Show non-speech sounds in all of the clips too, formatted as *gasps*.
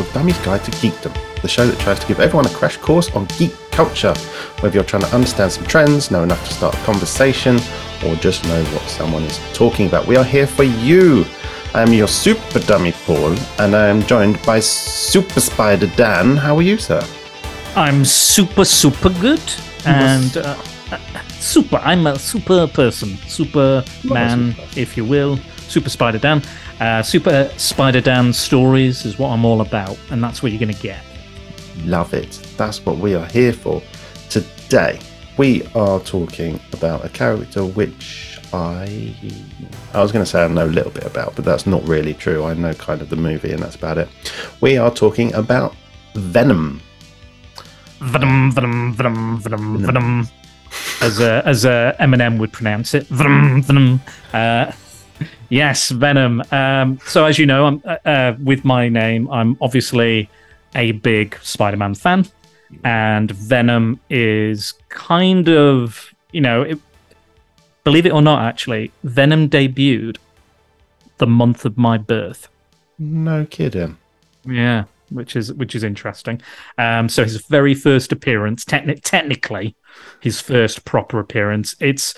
A Dummy's Guide to Geekdom, the show that tries to give everyone a crash course on geek culture, whether you're trying to understand some trends, know enough to start a conversation, or just know what someone is talking about. We are here for you. I am your super dummy Paul, and I am joined by Super Spider Dan. How are you, sir? I'm super, super good. And uh, super, I'm a super person. Super man, if you will. Super Spider Dan. Uh, super Spider Dan stories is what I'm all about, and that's what you're going to get. Love it. That's what we are here for. Today, we are talking about a character which I. I was going to say I know a little bit about, but that's not really true. I know kind of the movie, and that's about it. We are talking about Venom. Venom, venom, venom, venom, venom. As uh, as uh, Eminem would pronounce it, venom, venom. Uh, yes, Venom. Um, so as you know, I'm uh, uh, with my name. I'm obviously a big Spider-Man fan, and Venom is kind of you know, it, believe it or not, actually, Venom debuted the month of my birth. No kidding. Yeah, which is which is interesting. Um, so his very first appearance, techni- technically, his first proper appearance. It's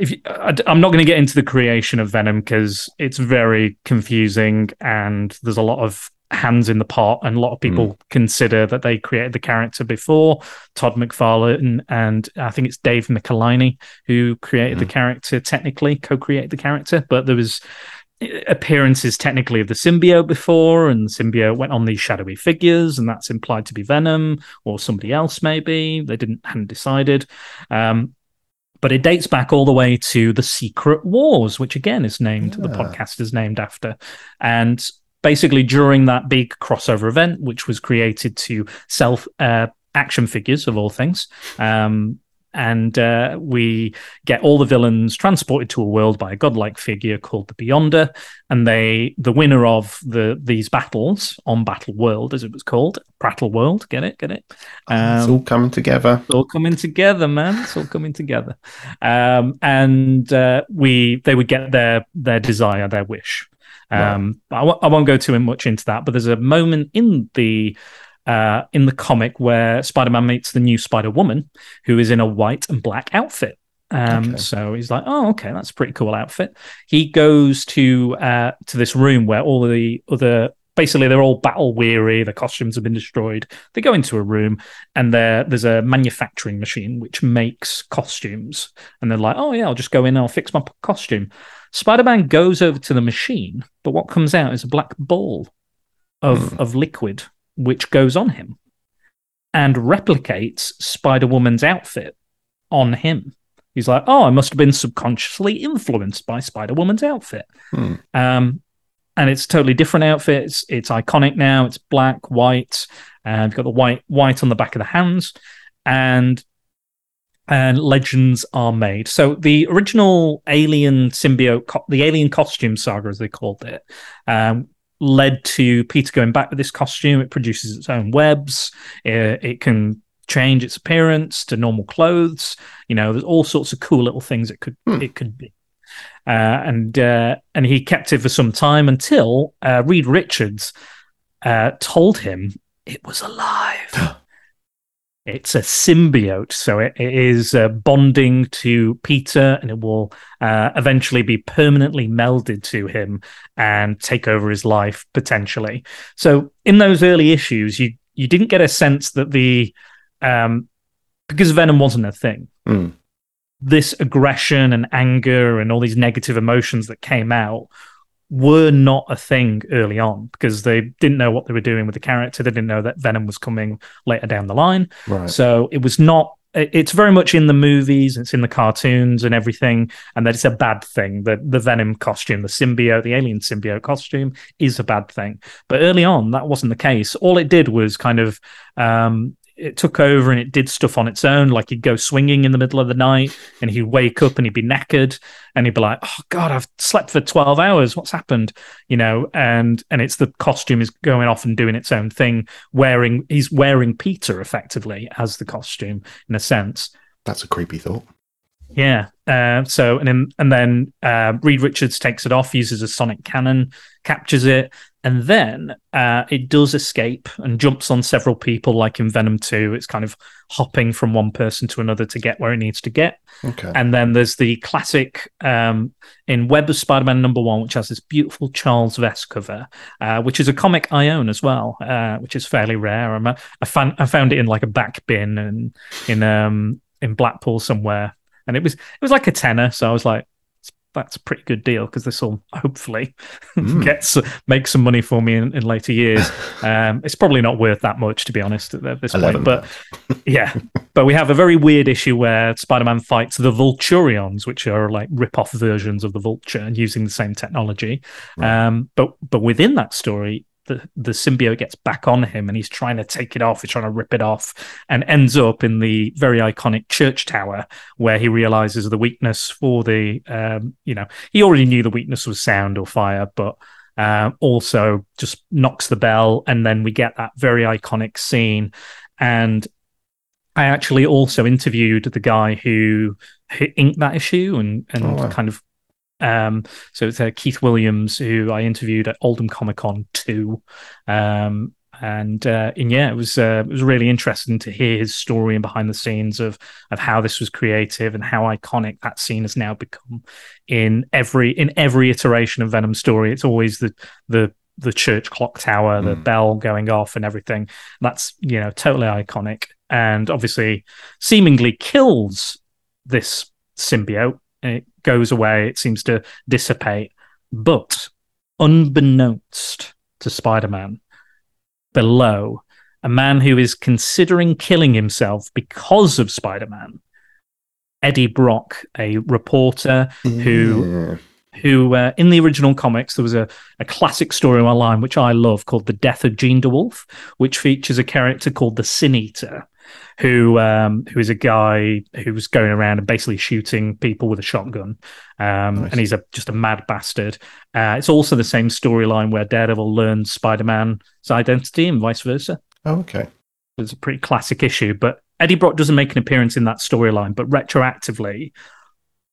if you, I, am not going to get into the creation of Venom because it's very confusing and there's a lot of hands in the pot and a lot of hmm. people consider that they created the character before Todd McFarlane and I think it's Dave Michelinie who created the hmm. character technically co-created the character but there was eh, appearances technically of the symbiote before and the symbiote went on these shadowy figures and that's implied to be venom or somebody else maybe. They didn't hadn't decided. Um, but it dates back all the way to the secret wars which again is named the podcast is named after. And basically during that big crossover event which was created to sell uh, action figures of all things um, and uh, we get all the villains transported to a world by a godlike figure called the Beyonder, and they, the winner of the these battles on Battle World, as it was called, Prattle World, get it, get it, it's um, all coming together. it's all coming together, man. It's all coming together, um, and uh, we they would get their their desire, their wish. Um, I w- I won't go too much into that, but there's a moment in the uh, in the comic where Spider-Man meets the new Spider-Woman, who is in a white and black outfit. Um, Okay. So he's like, "Oh, okay, that's a pretty cool outfit." He goes to uh, to this room where all of the other basically they're all battle weary. The costumes have been destroyed. They go into a room and there there's a manufacturing machine which makes costumes. And they're like, "Oh yeah, I'll just go in and I'll fix my costume." Spider-Man goes over to the machine, but what comes out is a black ball of of liquid which goes on him and replicates Spider-Woman's outfit on him. He's like, "Oh, I must have been subconsciously influenced by Spider-Woman's outfit." Hmm. Um, and it's a totally different outfit. It's, it's iconic now. It's black, white, and you've got the white white on the back of the hands, and and legends are made. So the original Alien symbiote, co- the Alien costume saga, as they called it, um, led to Peter going back with this costume. It produces its own webs. It, it can change its appearance to normal clothes. You know, there's all sorts of cool little things it could Hmm. it could be. Uh, and uh, and he kept it for some time until uh, Reed Richards uh, told him it was alive. *gasps* *gasps* *gasps* it's a symbiote, so it, it is uh, bonding to Peter, and it will uh, eventually be permanently melded to him and take over his life potentially. So in those early issues, you you didn't get a sense that the um, because Venom wasn't a thing Mm. this aggression and anger and all these negative emotions that came out were not a thing early on because they didn't know what they were doing with the character. They didn't know that Venom was coming later down the line. Right. So it was not. It's very much in the movies. It's in the cartoons and everything, and that it's a bad thing. That the Venom costume, the symbiote, the alien symbiote costume, is a bad thing. But early on, that wasn't the case. All it did was kind of um, it took over and it did stuff on its own. Like he'd go swinging in the middle of the night, and he'd wake up and he'd be knackered, and he'd be like, "Oh God, I've slept for twelve hours. What's happened?" You know, and and it's the costume is going off and doing its own thing. Wearing he's wearing Peter effectively as the costume in a sense. That's a creepy thought. Yeah. Uh, so and then and then uh, Reed Richards takes it off, uses a sonic cannon, captures it. And then uh, it does escape and jumps on several people, like in Venom 2. It's kind of hopping from one person to another to get where it needs to get. Okay. And then there's the classic um, in Web of Spider Man number one, which has this beautiful Charles Vess cover, uh, which is a comic I own as well, uh, which is fairly rare. I'm a, I, found, I found it in like a back bin and in um, in Blackpool somewhere. And it was it was like a tenner, so I was like, that's a pretty good deal because this will hopefully *laughs* mm. get make some money for me in, in later years. *laughs* Um, it's probably not worth that much to be honest at this point, but yeah. *laughs* But we have a very weird issue where Spider-Man fights the Vulturions, which are like rip-off versions of the Vulture, and using the same technology. Right. Um, but but within that story, the, the symbiote gets back on him and he's trying to take it off, he's trying to rip it off, and ends up in the very iconic church tower where he realizes the weakness for the, um, you know, he already knew the weakness was sound or fire, but uh, also just knocks the bell. And then we get that very iconic scene. And I actually also interviewed the guy who, who inked that issue and, and oh, wow. kind of um, so it's uh, Keith Williams, who I interviewed at Oldham Comic Con 2. Um, and, uh, and yeah, it was uh, it was really interesting to hear his story and behind the scenes of of how this was creative and how iconic that scene has now become in every in every iteration of Venom story. It's always the the the church clock tower, the mm. bell going off, and everything. That's you know totally iconic, and obviously seemingly kills this symbiote it goes away, it seems to dissipate. But unbeknownst to Spider Man, below, a man who is considering killing himself because of Spider Man, Eddie Brock, a reporter who. Yeah. Who, uh, in the original comics, there was a, a classic story online which I love called The Death of Jean DeWolff, which features a character called the Sin Eater, who um, who is a guy who was going around and basically shooting people with a shotgun, um, nice. and he's a just a mad bastard. Uh, it's also the same storyline where Daredevil learns Spider Man's identity and vice versa. Oh, okay. It's a pretty classic issue, but Eddie Brock doesn't make an appearance in that storyline, but retroactively,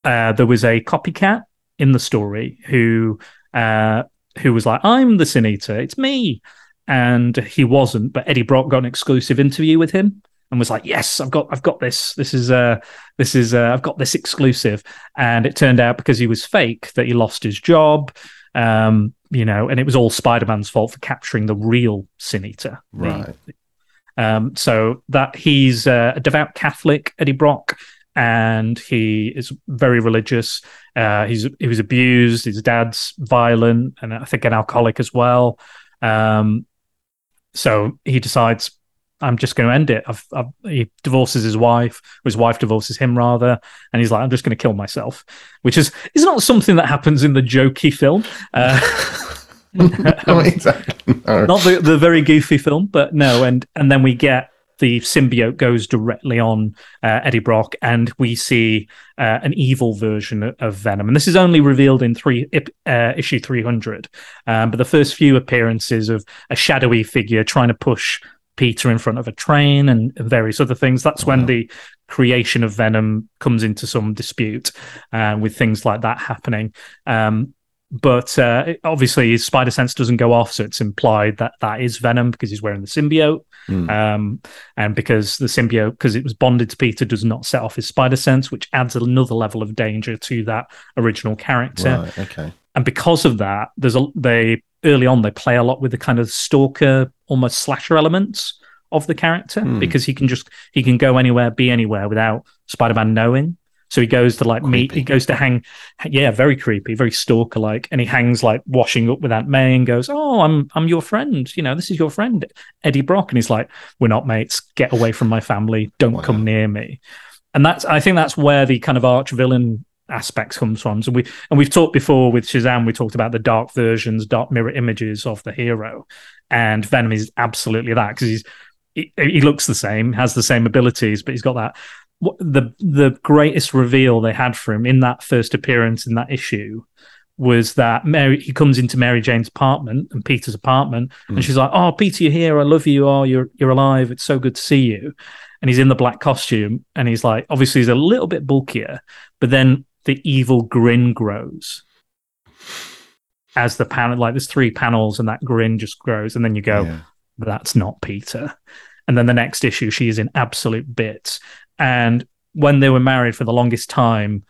uh, there was a copycat in the story who uh, who was like, "I'm the Sin Eater, it's me," and he wasn't. But Eddie Brock got an exclusive interview with him, and was like, "Yes, I've got, I've got this. This is, uh, this is, uh, I've got this exclusive." And it turned out because he was fake that he lost his job. Um, you know, and it was all Spider Man's fault for capturing the real Sin Eater. Right. Um, so that he's uh, a devout Catholic, Eddie Brock, and he is very religious. Uh, he's he was abused. His dad's violent, and I think an alcoholic as well. Um, so he decides I'm just going to end it. I've, I've, he divorces his wife, or his wife divorces him rather, and he's like, I'm just going to kill myself, which is is not something that happens in the jokey film. Uh, *laughs* no, exactly. No. Not the, the very goofy film, but no, and and then we get the symbiote goes directly on uh, Eddie Brock, and we see uh, an evil version of Venom. And this is only revealed in three uh, issue 300. Um, but the first few appearances of a shadowy figure trying to push Peter in front of a train and various other things. That's when the creation of Venom comes into some dispute uh, with things like that happening. Um, but uh, obviously, his spider sense doesn't go off, so it's implied that that is Venom because he's wearing the symbiote, mm. um, and because the symbiote, because it was bonded to Peter, does not set off his spider sense, which adds another level of danger to that original character. Right, okay. And because of that, there's a they early on they play a lot with the kind of stalker, almost slasher elements of the character mm. because he can just he can go anywhere, be anywhere without Spider-Man knowing. So he goes to like creepy. meet, he goes to hang, yeah, very creepy, very stalker like, and he hangs like washing up with Aunt May and goes, "Oh, I'm I'm your friend, you know, this is your friend Eddie Brock," and he's like, "We're not mates. Get away from my family. Don't wow. come near me." And that's I think that's where the kind of arch villain aspects comes from. So we and we've talked before with Shazam, we talked about the dark versions, dark mirror images of the hero, and Venom is absolutely that because he's he, he, looks the same, has the same abilities, but he's got that. The the greatest reveal they had for him in that first appearance in that issue was that Mary he comes into Mary Jane's apartment and Peter's apartment, mm. and she's like, "Oh, Peter, you're here. I love you. Oh, you're you're alive. It's so good to see you." And he's in the black costume, and he's like, obviously, he's a little bit bulkier, but then the evil grin grows. as the panel, like there's three panels and that grin just grows. And then you go, Yeah. that's not Peter. And then the next issue, she is in absolute bits. And when they were married for the longest time,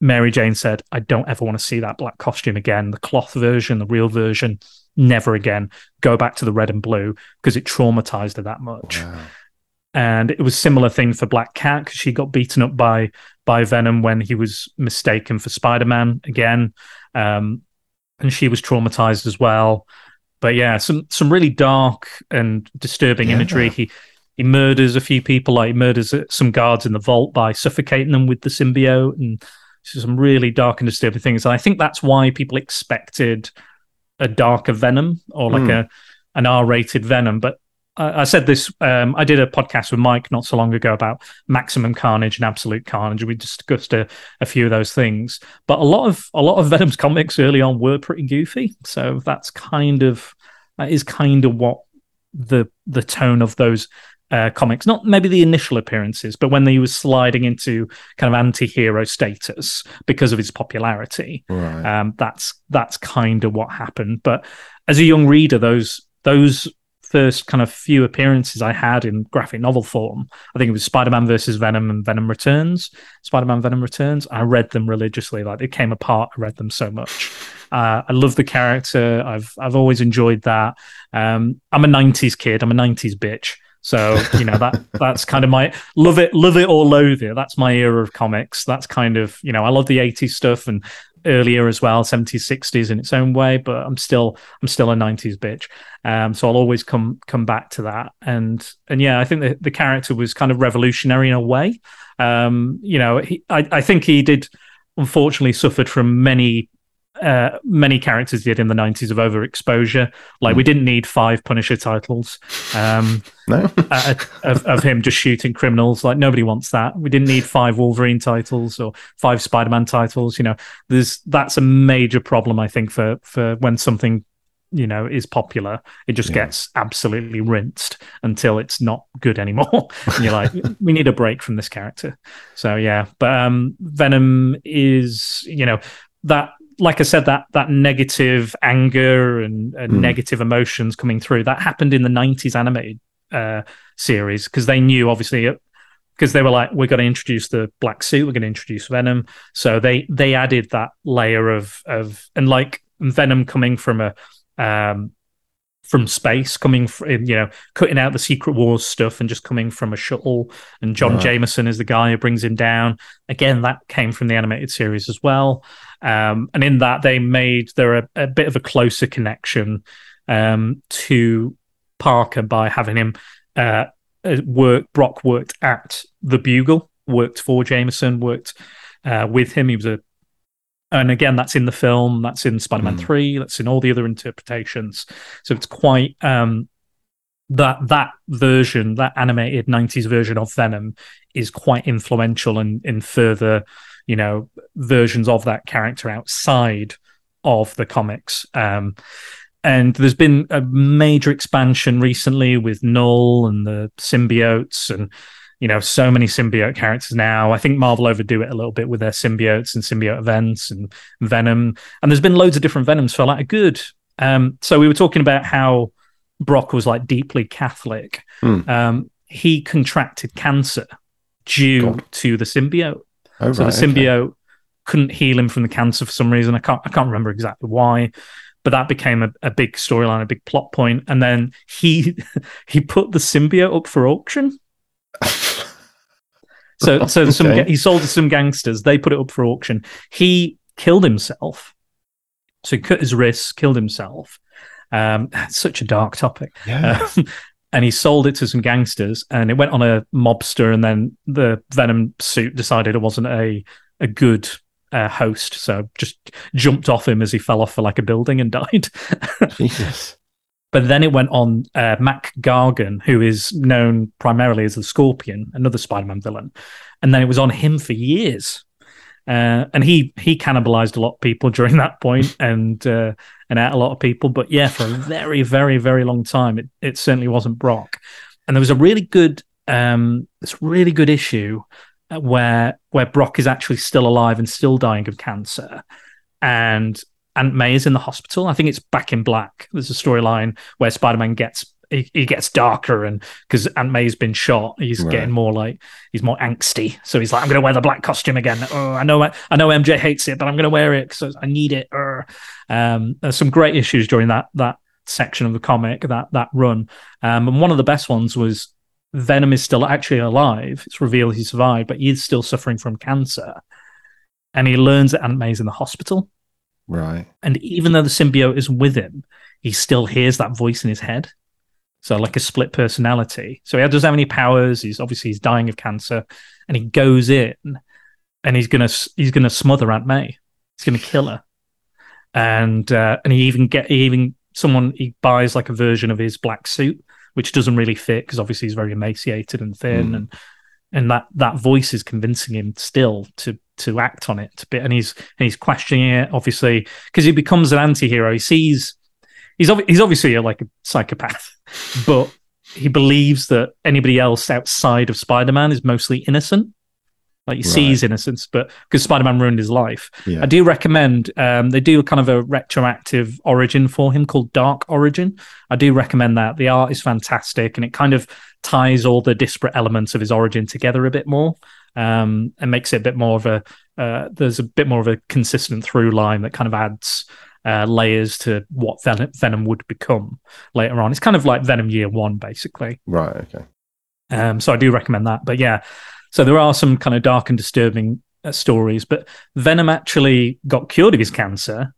Mary Jane said, I don't ever want to see that black costume again. The cloth version, the real version, never again. Go back to the red and blue because it traumatized her that much. Wow. And it was similar thing for Black Cat because she got beaten up by by Venom when he was mistaken for Spider Man again, um, and she was traumatized as well. But yeah, some some really dark and disturbing Yeah. imagery. He he murders a few people, like he murders uh, some guards in the vault by suffocating them with the symbiote, and some really dark and disturbing things. And I think that's why people expected a darker Venom or like Hmm. a an R rated Venom. But I, I said this. Um, I did a podcast with Mike not so long ago about Maximum Carnage and Absolute Carnage. We discussed a, a few of those things. But a lot of a lot of *laughs* Venom's comics early on were pretty goofy. So that's kind of that is kind of what the the tone of those uh, comics, not maybe the initial appearances, but when he was sliding into kind of anti-hero status because of his popularity. Right. Um, that's that's kind of what happened. But as a young reader, those those first kind of few appearances I had in graphic novel form, I think it was Spider-Man versus Venom and Venom Returns. Spider-Man Venom Returns. I read them religiously. Like they came apart. I read them so much. Uh, I love the character. I've I've always enjoyed that. Um, I'm a '90s kid. I'm a '90s bitch. So you know that that's kind of my love it, love it or loathe it. That's my era of comics. That's kind of you know I love the '80s stuff and earlier as well, '70s, '60s in its own way. But I'm still I'm still a '90s bitch. Um, so I'll always come come back to that. And and yeah, I think the the character was kind of revolutionary in a way. Um, you know, he, I I think he did unfortunately suffered from many uh, many characters did in the 90s of overexposure. Like, we didn't need five Punisher titles um, *laughs* no. uh, of, of him just shooting criminals. Like, nobody wants that. We didn't need five Wolverine titles or five Spider Man titles. You know, there's that's a major problem, I think, for, for when something. You know, is popular. It just Yeah. gets absolutely rinsed until it's not good anymore. *laughs* and you're like, *laughs* we need a break from this character. So yeah, but um, Venom is, you know, that like I said, that that negative anger and, and Mm. negative emotions coming through that happened in the '90s animated uh, series because they knew obviously because they were like, we're going to introduce the black suit, we're going to introduce Venom, so they they added that layer of of and like Venom coming from a um, from space, coming from you know cutting out the Secret Wars stuff and just coming from a shuttle, and John Right. Jameson is the guy who brings him down. Again, that came from the animated series as well. Um, and in that, they made there a, a bit of a closer connection um, to Parker by having him uh, uh, work. Brock worked at the Bugle, worked for Jameson, worked uh, with him. He was a and again, that's in the film, that's in Spider Man Mm. 3, that's in all the other interpretations. So it's quite um, that that version, that animated 90s version of Venom is quite influential in, in further, you know, versions of that character outside of the comics. Um, and there's been a major expansion recently with Knull and the symbiotes and you know so many symbiote characters now i think marvel overdo it a little bit with their symbiotes and symbiote events and venom and there's been loads of different venoms for like a good um so we were talking about how brock was like deeply catholic Hmm. um he contracted cancer due God. to the symbiote Oh, so right, the okay. symbiote couldn't heal him from the cancer for some reason. I can't I can't remember exactly why, but that became a, a big storyline, a big plot point. And then he *laughs* he put the symbiote up for auction. *laughs* So so some he sold to some gangsters. They put it up for auction. He killed himself. So he cut his wrists, killed himself. Um, *sighs* such a dark topic. yeah. Um, and he sold it to some gangsters and it went on a mobster and then the venom suit decided it wasn't a a good uh, host so just jumped off him as he fell off for like a building and *laughs* died Jesus. but then it went on uh, mac gargan who is known primarily as the scorpion another spider-man villain and then it was on him for years uh, and he he cannibalized a lot of people *laughs* during that point and uh, and ate a lot of people. But yeah, for a very very very long time, it it certainly wasn't Brock. And there was a really good um this really good issue uh, where where Brock is actually still alive and still dying of cancer, and Aunt May is in the hospital. I think it's Back in Black. There's a storyline where Spider Man gets he, he, gets darker and because Aunt May's been shot, he's right. getting more like he's more angsty. So he's like, I'm going to wear the black costume again. Oh, I know, I know MJ hates it, but I'm going to wear it because I need it. Um, there's some great issues during that that section of the comic that that run, um, and one of the best ones was Venom is still actually alive. It's revealed he survived, but he's still suffering from cancer, and he learns that Aunt May's in the hospital. Right. And even though the symbiote is with him, he still hears that voice in his head. So like a split personality. So he doesn't have any powers. He's obviously he's dying of cancer, and he goes in, and he's gonna he's gonna smother Aunt May. He's gonna kill her, and uh, and he even get he even someone he buys like a version of his black suit, which doesn't really fit because obviously he's very emaciated and thin, mm. and and that that voice is convincing him still to to act on it. Bit, and he's and he's questioning it obviously because he becomes an anti-hero. He sees he's ob- he's obviously a, like a psychopath, but he believes that anybody else outside of Spider-Man is mostly innocent. Like he right. sees innocence, but because Spider-Man ruined his life, yeah. I do recommend. Um, they do kind of a retroactive origin for him called Dark Origin. I do recommend that. The art is fantastic, and it kind of ties all the disparate elements of his origin together a bit more, um, and makes it a bit more of a. Uh, there's a bit more of a consistent through line that kind of adds uh, layers to what Venom, Venom would become later on. It's kind of like Venom Year One, basically. Right. Okay. Um, so I do recommend that. But yeah, so there are some kind of dark and disturbing uh, stories. But Venom actually got cured of his cancer,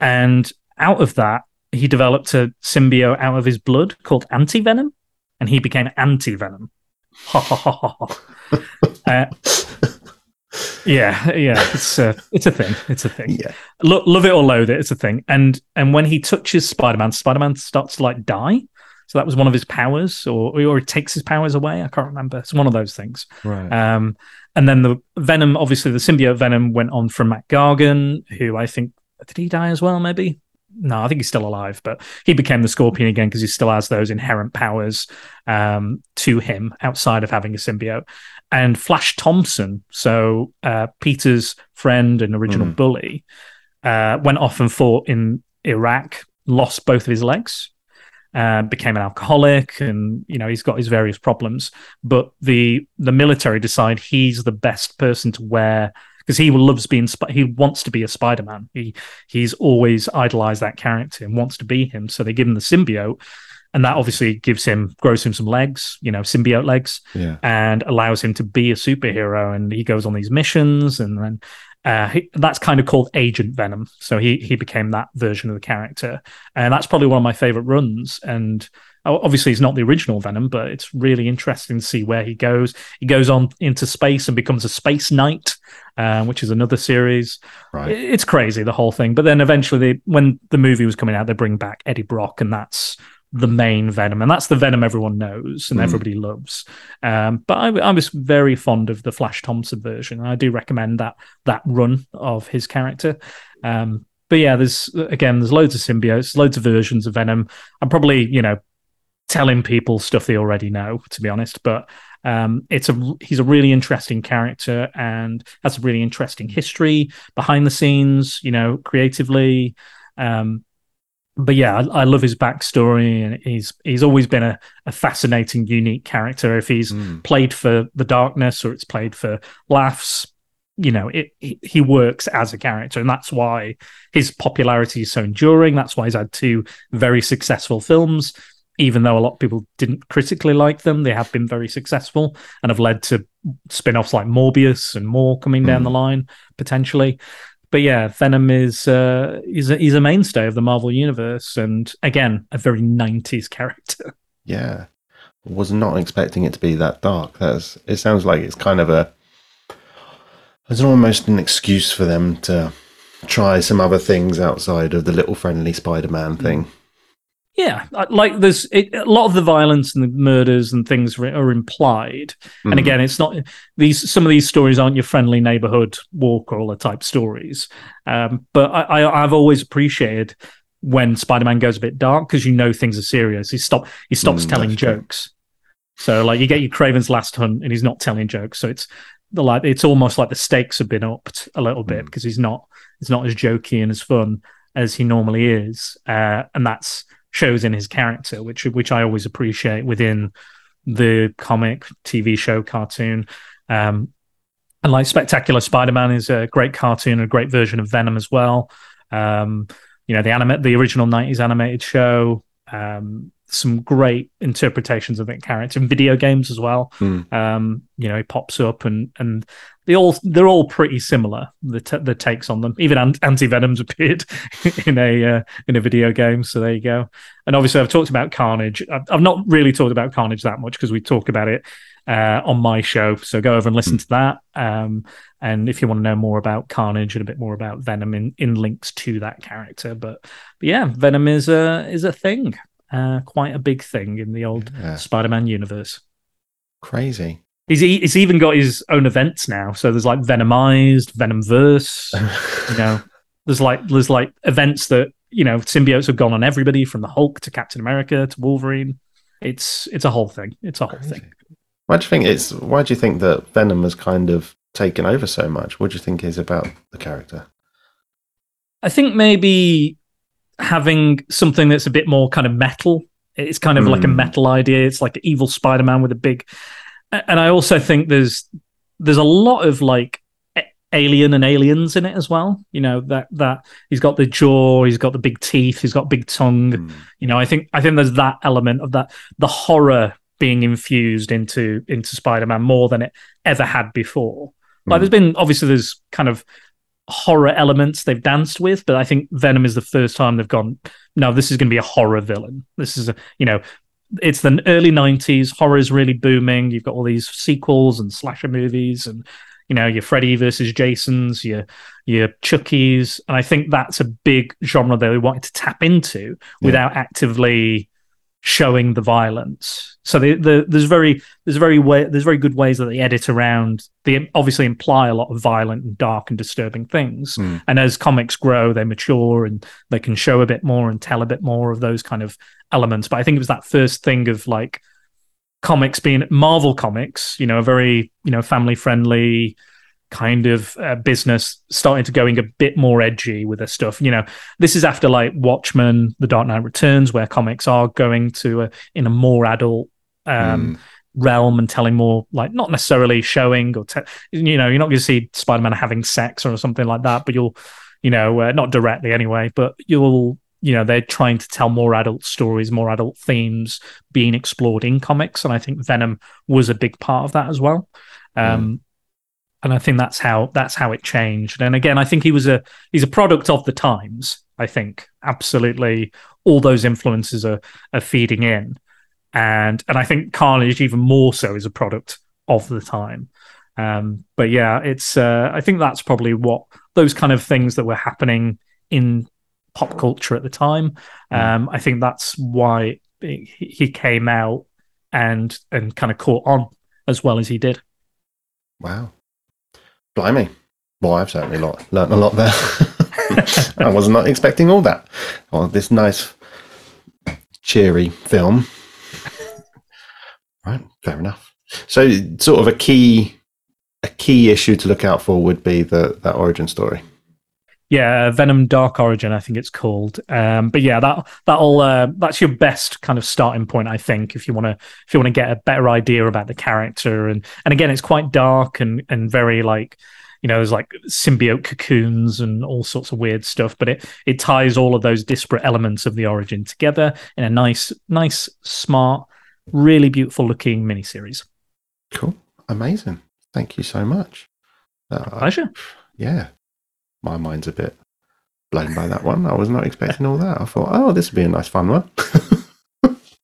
and out of that, he developed a symbiote out of his blood called Anti Venom, and he became Anti Venom. Ha ha ha ha. *laughs* uh, yeah, yeah, it's a it's a thing. It's a thing. Yeah, Lo- love it or loathe it. It's a thing. And and when he touches Spider Man, Spider Man starts to like die. So that was one of his powers, or or he takes his powers away. I can't remember. It's one of those things. Right. Um, and then the Venom, obviously, the symbiote Venom went on from Mac Gargan, who I think did he die as well? Maybe no, I think he's still alive, but he became the Scorpion again because he still has those inherent powers um, to him outside of having a symbiote and Flash Thompson, so uh, Peter's friend and original mm. bully, uh, went off and fought in Iraq, lost both of his legs, uh, became an alcoholic, and you know he's got his various problems. But the the military decide he's the best person to wear because he loves being he wants to be a Spider-Man. He he's always idolized that character and wants to be him. So they give him the symbiote and that obviously gives him grows him some legs you know symbiote legs yeah. and allows him to be a superhero and he goes on these missions and then uh, he, that's kind of called agent venom so he he became that version of the character and that's probably one of my favorite runs and obviously he's not the original venom but it's really interesting to see where he goes he goes on into space and becomes a space knight uh, which is another series right. it's crazy the whole thing but then eventually they, when the movie was coming out they bring back eddie brock and that's the main Venom, and that's the Venom everyone knows and mm. everybody loves. Um, but I, I, was very fond of the Flash Thompson version, and I do recommend that that run of his character. Um, but yeah, there's again, there's loads of symbiotes, loads of versions of Venom. I'm probably you know telling people stuff they already know, to be honest, but. Um, it's a he's a really interesting character and has a really interesting history behind the scenes, you know, creatively. Um, but yeah, I, I, love his backstory, and he's he's always been a, a fascinating, unique character. If he's mm. played for the darkness or it's played for laughs, you know, it, it, he works as a character, and that's why his popularity is so enduring. That's why he's had two very successful films, even though a lot of people didn't critically like them. They have been very successful and have led to spin-offs like Morbius and more coming down mm. the line potentially but yeah, Venom is uh, he's a, he's a mainstay of the Marvel universe, and again, a very '90s character. *laughs* Yeah, was not expecting it to be that dark. That's it. Sounds like it's kind of a it's almost an excuse for them to try some other things outside of the little friendly Spider-Man thing. Yeah, like there's it, a lot of the violence and the murders and things are implied. Mm. And again, it's not these. Some of these stories aren't your friendly neighborhood wall crawler type stories. Um, but I, I, I've always appreciated when Spider-Man goes a bit dark because you know things are serious. He stop he stops mm, telling jokes. So like you get your Kraven's Last Hunt and he's not telling jokes. So it's the like it's almost like the stakes have been upped a little bit mm. because he's not it's not as jokey and as fun. as he normally is, uh, and that's shows in his character, which which I always appreciate within the comic, TV show, cartoon. Um, and like Spectacular Spider-Man is a great cartoon, a great version of Venom as well. Um, you know, the anime, the original '90s animated show. Um, some great interpretations of that character in video games as well. Mm. Um, you know, he pops up and and they all they're all pretty similar. The t- the takes on them. Even Anti Venom's *laughs* appeared in a uh, in a video game. So there you go. And obviously, I've talked about Carnage. I've, I've not really talked about Carnage that much because we talk about it uh, on my show. So go over and listen to that. Um, and if you want to know more about Carnage and a bit more about Venom in, in links to that character, but, but yeah, Venom is a is a thing, uh, quite a big thing in the old Yeah. Spider-Man universe. Crazy. He's he's even got his own events now. So there's like Venomized, Venomverse. *laughs* you know, there's like there's like events that you know symbiotes have gone on everybody from the Hulk to Captain America to Wolverine. It's it's a whole thing. It's a whole thing. Why do you think it's? Why do you think that Venom has kind of taken over so much? What do you think is about the character? I think maybe having something that's a bit more kind of metal. It's kind of like a Mm. metal idea. It's like an evil Spider-Man with a big. And I also think there's there's a lot of like alien and aliens in it as well. You know that that he's got the jaw, he's got the big teeth, he's got big tongue. Mm. You know, I think I think there's that element of that the horror being infused into into Spider-Man more than it ever had before. Like Mm. there's been obviously there's kind of horror elements they've danced with, but I think Venom is the first time they've gone, no, this is going to be a horror villain. This is a, you know, it's the early 90s, horror is really booming. You've got all these sequels and slasher movies and you know, your Freddy versus Jasons, your your Chuckies, and I think that's a big genre that they wanted to tap into Yeah. without actively showing the violence. So the, the, there's very there's very way there's very good ways that they edit around. They obviously imply a lot of violent and dark and disturbing things. Mm. And as comics grow, they mature and they can show a bit more and tell a bit more of those kind of elements. But I think it was that first thing of like comics being Marvel comics, you know, a very you know family friendly kind of uh, business starting to going a bit more edgy with their stuff. You know, this is after like Watchmen, The Dark Knight Returns, where comics are going to a, in a more adult um, Mm. realm and telling more like not necessarily showing or te- you know you're not going to see Spider-Man having sex or something like that, but you'll you know uh, not directly anyway, but you'll you know they're trying to tell more adult stories, more adult themes being explored in comics, and I think Venom was a big part of that as well. Um, and I think that's how that's how it changed. And again, I think he was a he's a product of the times. I think absolutely all those influences are are feeding in, and and I think Carnage even more so is a product of the time. Um, but yeah, it's uh, I think that's probably what those kind of things that were happening in pop culture at the time. Um, I think that's why he he came out and and kind of caught on as well as he did. Wow. Blimey. Well, I've certainly lot, learned a lot there. *laughs* I was not expecting all that. Oh, this nice, cheery film. Right, fair enough. So, sort of a key, a key issue to look out for would be the that origin story. Yeah, Venom Dark Origin, I think it's called. Um, but yeah, that that'll uh, that's your best kind of starting point, I think, if you want to if you want to get a better idea about the character. And and again, it's quite dark and and very like you know, there's like symbiote cocoons and all sorts of weird stuff. But it it ties all of those disparate elements of the origin together in a nice, nice, smart, really beautiful looking miniseries. Cool, amazing. Thank you so much. Uh, Pleasure. yeah, my mind's a bit blown by that one. I was not expecting all that. I thought, oh, this would be a nice fun one. *laughs*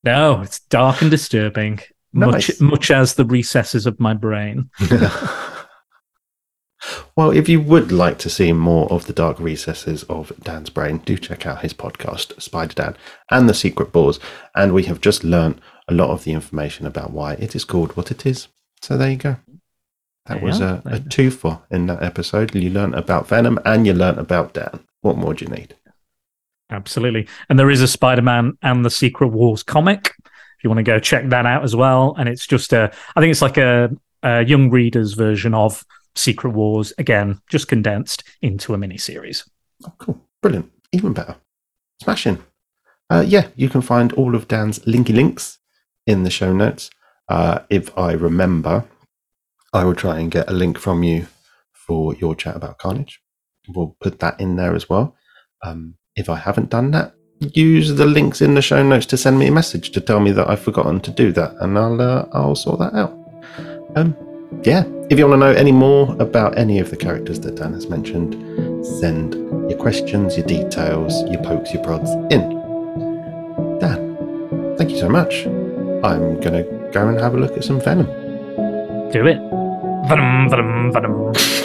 No, it's dark and disturbing. Nice. Much much as the recesses of my brain. *laughs* well, if you would like to see more of the dark recesses of Dan's brain, do check out his podcast, Spider Dan and the Secret Bores. And we have just learnt a lot of the information about why it is called what it is. So there you go. That There was a, a two for in that episode. You learnt about Venom and you learnt about Dan. What more do you need? Absolutely. And there is a Spider Man and the Secret Wars comic. If you want to go check that out as well. And it's just a, I think it's like a, a young reader's version of Secret Wars, again, just condensed into a mini series. Oh, cool. Brilliant. Even better. Smashing. Uh, yeah, you can find all of Dan's linky links in the show notes. Uh, if I remember, I will try and get a link from you for your chat about Carnage. We'll put that in there as well. Um, if I haven't done that, use the links in the show notes to send me a message to tell me that I've forgotten to do that, and I'll uh, I'll sort that out. Um, yeah, if you want to know any more about any of the characters that Dan has mentioned, send your questions, your details, your pokes, your prods in. Dan, thank you so much. I'm gonna go and have a look at some Venom. Do it. Venom, venom, venom.